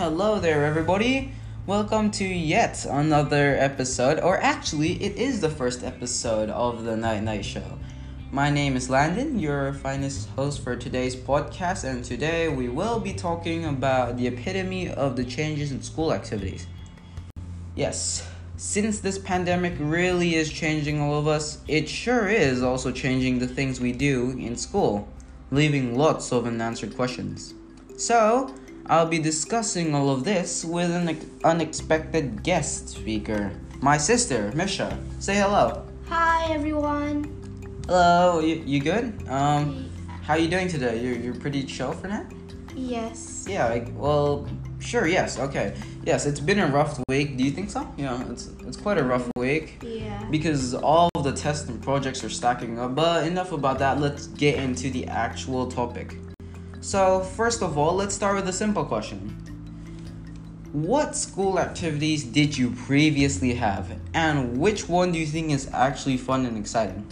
Hello there, everybody. Welcome to yet another episode, or actually, it is the first episode of the Night Night Show. My name is Landon, your finest host for today's podcast, and today we will be talking about the epitome of the changes in school activities. Yes, since this pandemic really is changing all of us, it sure is also changing the things we do in school, leaving lots of unanswered questions. So, I'll be discussing all of this with an unexpected guest speaker, my sister, Misha. Say hello. Hi everyone. Hello, you, you good? Um, how you doing today? You're, you're pretty chill for now? Yes. Yeah, like, well, sure, yes, okay. Yes, it's been a rough week. Do you think so? Yeah, it's it's quite a rough week. Yeah. Because all of the tests and projects are stacking up. But enough about that. Let's get into the actual topic. So, first of all, let's start with a simple question. What school activities did you previously have, and which one do you think is actually fun and exciting?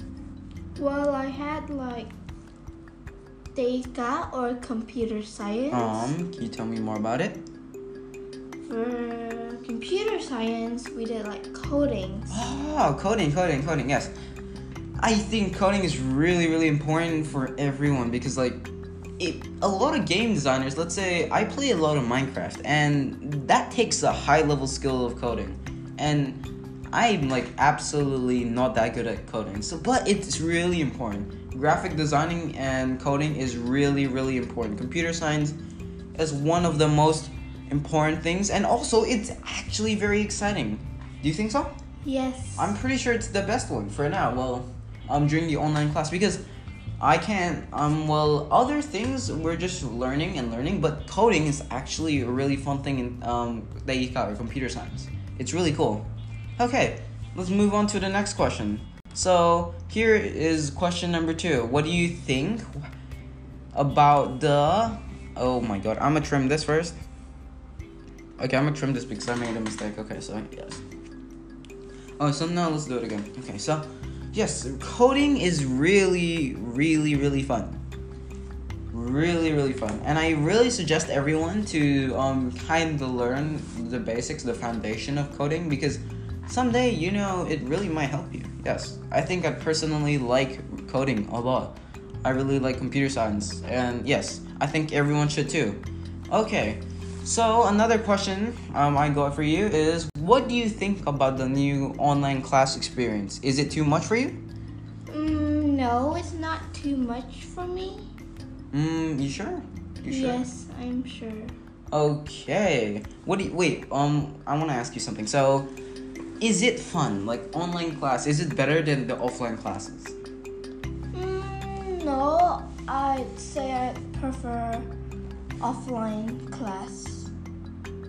Well, I had like data or computer science. Um, can you tell me more about it? For computer science, we did like coding. Oh, coding, coding, coding, yes. I think coding is really, really important for everyone because, like, it, a lot of game designers, let's say I play a lot of Minecraft, and that takes a high level skill of coding. And I'm like absolutely not that good at coding. So, but it's really important. Graphic designing and coding is really, really important. Computer science is one of the most important things, and also it's actually very exciting. Do you think so? Yes. I'm pretty sure it's the best one for now. Well, um, during the online class because I can't. Um, well, other things we're just learning and learning, but coding is actually a really fun thing in um Deika or computer science. It's really cool. Okay, let's move on to the next question. So here is question number two. What do you think about the? Oh my god, I'm gonna trim this first. Okay, I'm gonna trim this because I made a mistake. Okay, so yes. Oh, so now let's do it again. Okay, so yes, coding is really, really, really fun. Really, really fun, and I really suggest everyone to um kind of learn the basics, the foundation of coding because someday you know it really might help you. Yes, I think I personally like coding a lot. I really like computer science, and yes, I think everyone should too. Okay, so another question um, I got for you is, what do you think about the new online class experience? Is it too much for you? Mm, no, it's not too much for me. Mm, you sure? You sure? Yes, I'm sure. Okay. What do you, wait, um, I want to ask you something. So, is it fun? Like online class, is it better than the offline classes? Mm, no, I'd say I prefer offline class.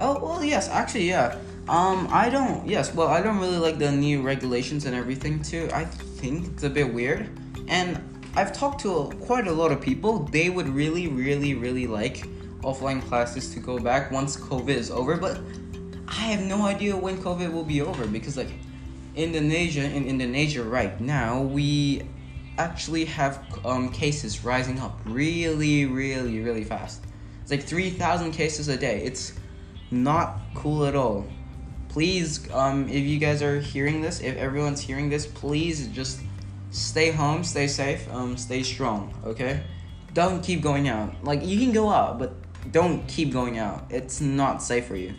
Oh, well, yes, actually, yeah. Um, I don't, yes, well, I don't really like the new regulations and everything too. I think it's a bit weird. And I've talked to quite a lot of people. They would really, really, really like offline classes to go back once COVID is over, but I have no idea when COVID will be over because, like, Indonesia, in Indonesia right now, we actually have um, cases rising up really, really, really fast. It's like 3,000 cases a day. It's not cool at all. Please, um, if you guys are hearing this, if everyone's hearing this, please just stay home, stay safe, um, stay strong, okay? Don't keep going out. Like, you can go out, but don't keep going out. It's not safe for you.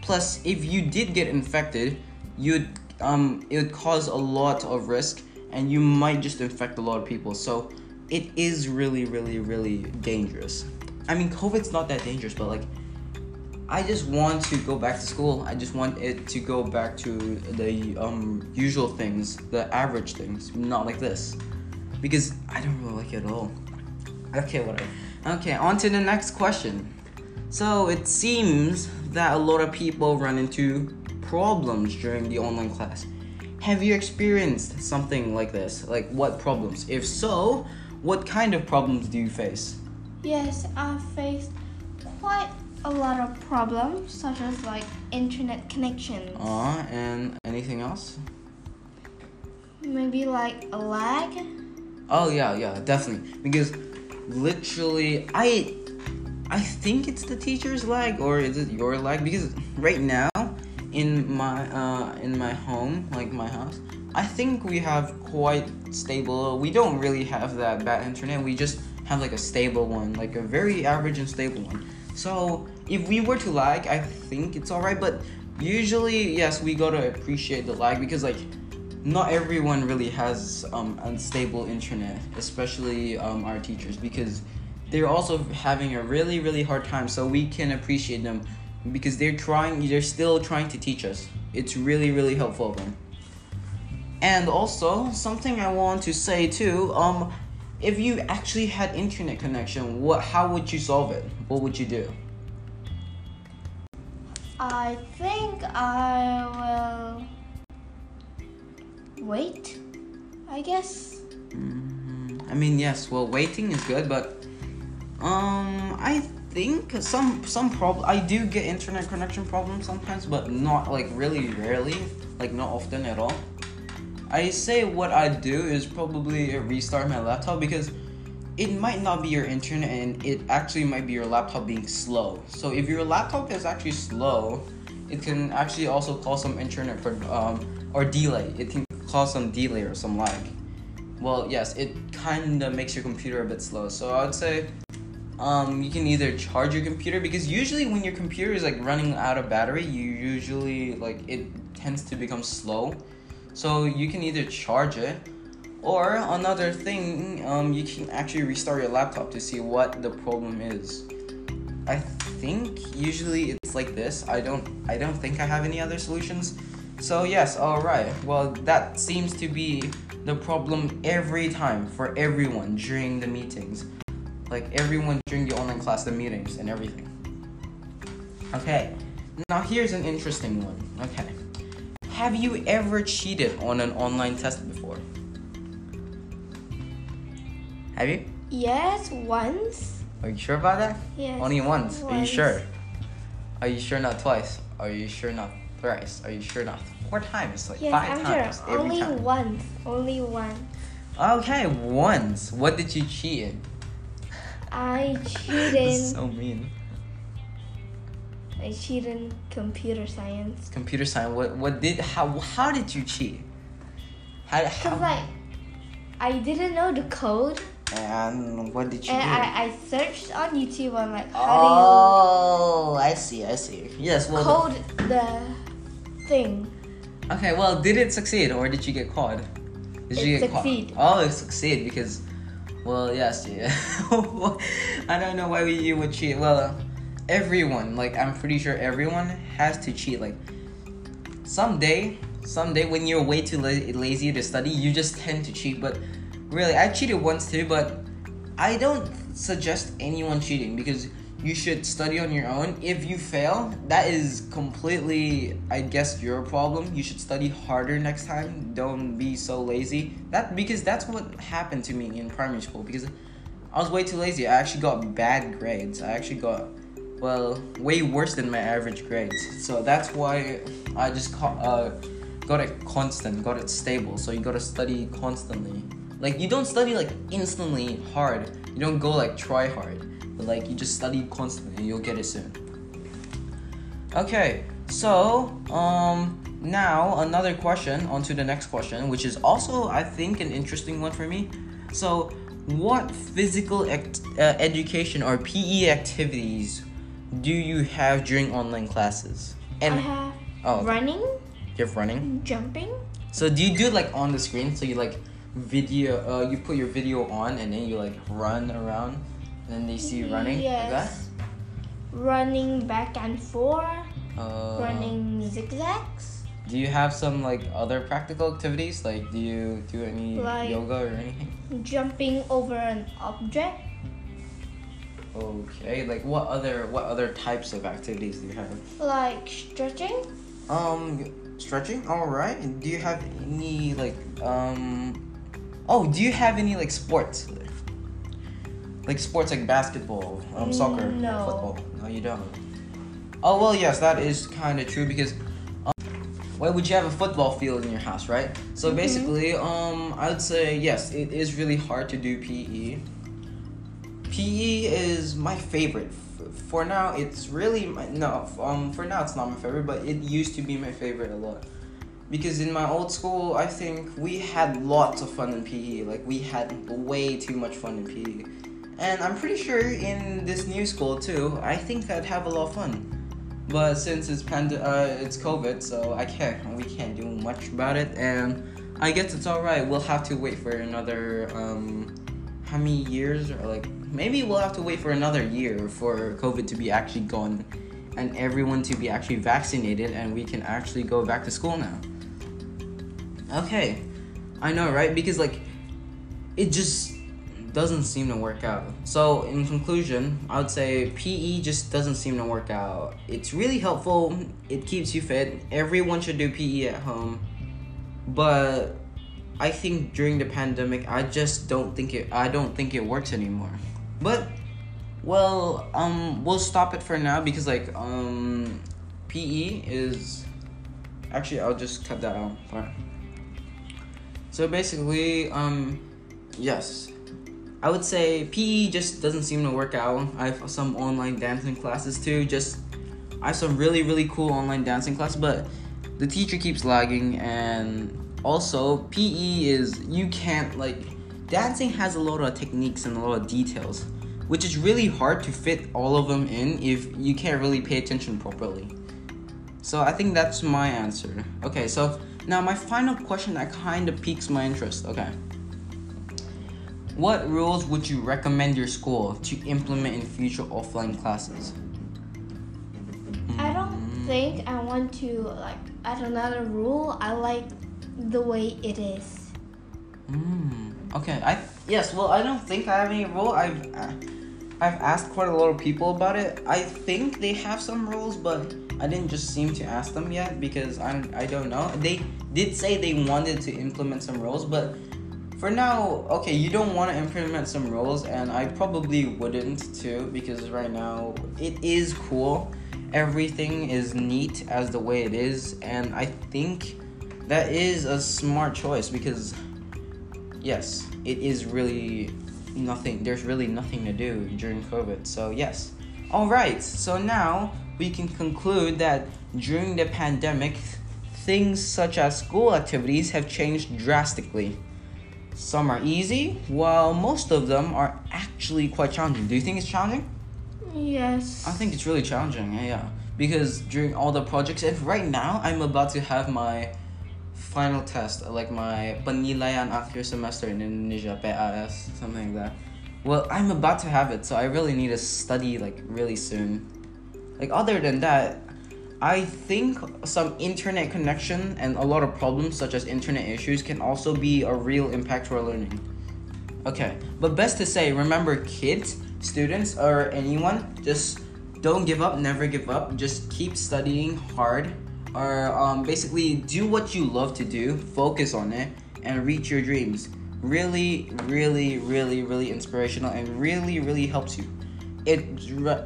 Plus, if you did get infected, you'd um, it would cause a lot of risk, and you might just infect a lot of people. So, it is really, really, really dangerous. I mean, COVID's not that dangerous, but like, I just want to go back to school. I just want it to go back to the um, usual things, the average things, not like this, because I don't really like it at all. Okay, whatever. Okay, on to the next question. So it seems that a lot of people run into problems during the online class. Have you experienced something like this? Like what problems? If so, what kind of problems do you face? Yes, I faced quite a lot of problems, such as like internet connections. Uh, and anything else? Maybe like a lag. Oh yeah, yeah, definitely. Because literally, I I think it's the teacher's lag or is it your lag? Because right now in my uh, in my home, like my house, I think we have quite stable. We don't really have that bad internet. We just have like a stable one, like a very average and stable one. So if we were to lag, I think it's alright. But usually, yes, we gotta appreciate the lag because like not everyone really has um, unstable internet, especially um, our teachers because they're also having a really really hard time. So we can appreciate them because they're trying. They're still trying to teach us. It's really really helpful of them. And also something I want to say too. Um, if you actually had internet connection, what how would you solve it? What would you do? I think I will wait. I guess. Mm, I mean, yes. Well, waiting is good, but um, I think some some problem. I do get internet connection problems sometimes, but not like really rarely, like not often at all. I say what I do is probably restart my laptop because it might not be your internet and it actually might be your laptop being slow. So if your laptop is actually slow, it can actually also cause some internet for um, or delay. It can cause some delay or some lag. Well, yes, it kind of makes your computer a bit slow. So I would say um, you can either charge your computer because usually when your computer is like running out of battery, you usually like it tends to become slow. So you can either charge it, or another thing, um, you can actually restart your laptop to see what the problem is. I think usually it's like this. I don't I don't think I have any other solutions. So yes, all right. Well, that seems to be the problem every time for everyone during the meetings. Like everyone during the online class, the meetings and everything. Okay. Now here's an interesting one. Okay. Have you ever cheated on an online test before? Have you? Yes, once. Are you sure about that? Yes. Only once. Are you sure? Are you sure not twice? Are you sure not thrice? Are you sure not four times? Like Yes, 5 I'm times sure. Only time. once. Only once. Okay, once. What did you cheat in? I cheated. so mean. I cheated in computer science. Computer science. What? What did? How? How did you cheat? How? Cause like, I didn't know the code, and what did you and do? I, I searched on YouTube on like how oh, I see. I see. Yes. do Well. code the thing. okay. Well, did it succeed or did you get caught? Did you It get succeed. caught? Oh, it succeed because. Well, yes, yeah. I don't know why you would cheat. Well, everyone, like I'm pretty sure everyone has to cheat. Like someday, someday when you're way too la- lazy to study, you just tend to cheat. But really, I cheated once too. But I don't suggest anyone cheating because you should study on your own. If you fail, that is completely, I guess, your problem. You should study harder next time. Don't be so lazy. That because that's what happened to me in primary school. Because I was way too lazy. I actually got bad grades. I actually got, well, way worse than my average grades. So that's why I just uh, got it constant, got it stable. So you gotta study constantly. Like you don't study like instantly hard. You don't go like try hard. But like you just study constantly and you'll get it soon. Okay, so um now another question on to the next question, which is also I think an interesting one for me. So what physical act- uh, education or PE activities do you have during online classes? And I have oh, running, you're running. jumping. So do you do like on the screen? So you like video, uh, you put your video on and then you like run around, and then they see you running like that. Running back and forth. Uh, running zigzags. Do you have some like other practical activities? Like do you do any Like- yoga or anything? Jumping over an object. Okay, like what other what other types of activities do you have? Like stretching. Um, stretching. All right. Do you have any like um? Oh, do you have any like sports? Like sports like basketball, um, soccer, No. football. No, you don't. Oh well, yes, that is kind of true because. Um, why would you have a football field in your house, right? So Mhm. basically, um, I would say yes, it is really hard to do PE. PE is my favorite. For now, it's really my, no. Um, for now, it's not my favorite, but it used to be my favorite a lot. Because in my old school, I think we had lots of fun in PE. Like we had way too much fun in PE, and I'm pretty sure in this new school too. I think I'd have a lot of fun. But since it's pand- uh, it's COVID, so I can't. We can't do much about it, and I guess it's all right. We'll have to wait for another um, how many years or like maybe we'll have to wait for another year for COVID to be actually gone and everyone to be actually vaccinated and we can actually go back to school now. Okay. I know, right? Because like it just doesn't seem to work out. So, in conclusion, I would say PE just doesn't seem to work out. It's really helpful. It keeps you fit. Everyone should do PE at home. But I think during the pandemic, I just don't think it. I don't think it works anymore. But well, um, we'll stop it for now because like um, PE is actually I'll just cut that out. So basically, um, yes, I would say PE just doesn't seem to work out. I have some online dancing classes too. Just I have some really really cool online dancing class, but the teacher keeps lagging and also PE is you can't like dancing has a lot of techniques and a lot of details which is really hard to fit all of them in if you can't really pay attention properly. So I think that's my answer. Okay, so now my final question that kind of piques my interest. Okay. What rules would you recommend your school to implement in future offline classes? I don't hmm. think I want to like add another rule. I like the way it is. Mm, okay. I yes. Well, I don't think I have any rule. I've uh, I've asked quite a lot of people about it. I think they have some rules, but I didn't just seem to ask them yet because I I don't know. They did say they wanted to implement some rules, but for now, okay, you don't want to implement some rules, and I probably wouldn't too because right now it is cool. Everything is neat as the way it is, and I think that is a smart choice because yes, it is really nothing. There's really nothing to do during COVID. So yes. All right. So now we can conclude that during the pandemic, things such as school activities have changed drastically. Some are easy, while most of them are actually quite challenging. Do you think it's challenging? Yes. I think it's really challenging, yeah, yeah. Because during all the projects, and right now I'm about to have my final test, uh, like my penilaian akhir semester in Indonesia, PAS, something like that. Well, I'm about to have it, so I really need to study like really soon. Like other than that, I think some internet connection and a lot of problems such as internet issues can also be a real impact our learning. Okay, but best to say, remember kids, students, or anyone, just don't give up, never give up. Just keep studying hard, or um, basically do what you love to do, focus on it, and reach your dreams. Really, really, really, really inspirational, and really, really helps you. It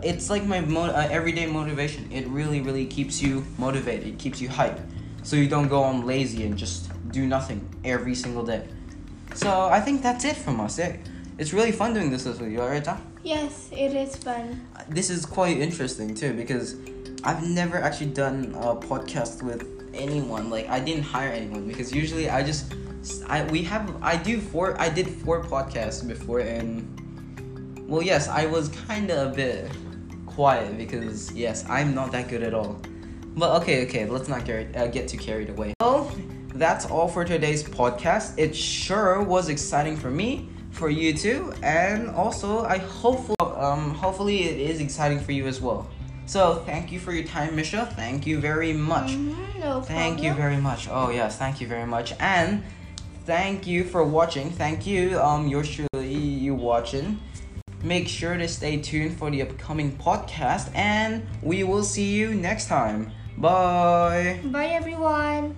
it's like my mo- uh, everyday motivation. It really, really keeps you motivated. It keeps you hyped, so you don't go on lazy and just do nothing every single day. So I think that's it from us. It, it's really fun doing this with you, alright? Yes, it is fun. This is quite interesting too because I've never actually done a podcast with anyone. Like I didn't hire anyone because usually I just I we have I do four I did four podcasts before and well yes I was kind of a bit quiet because yes I'm not that good at all. But okay okay let's not get uh, get too carried away. Well that's all for today's podcast. It sure was exciting for me for you too, and also I hope um hopefully it is exciting for you as well. So thank you for your time, Misha. Thank you very much. Mhm, no Thank you very much. Oh yes, thank you very much, and thank you for watching. Thank you, um, yours truly, you watching. Make sure to stay tuned for the upcoming podcast, and we will see you next time. Bye. Bye everyone.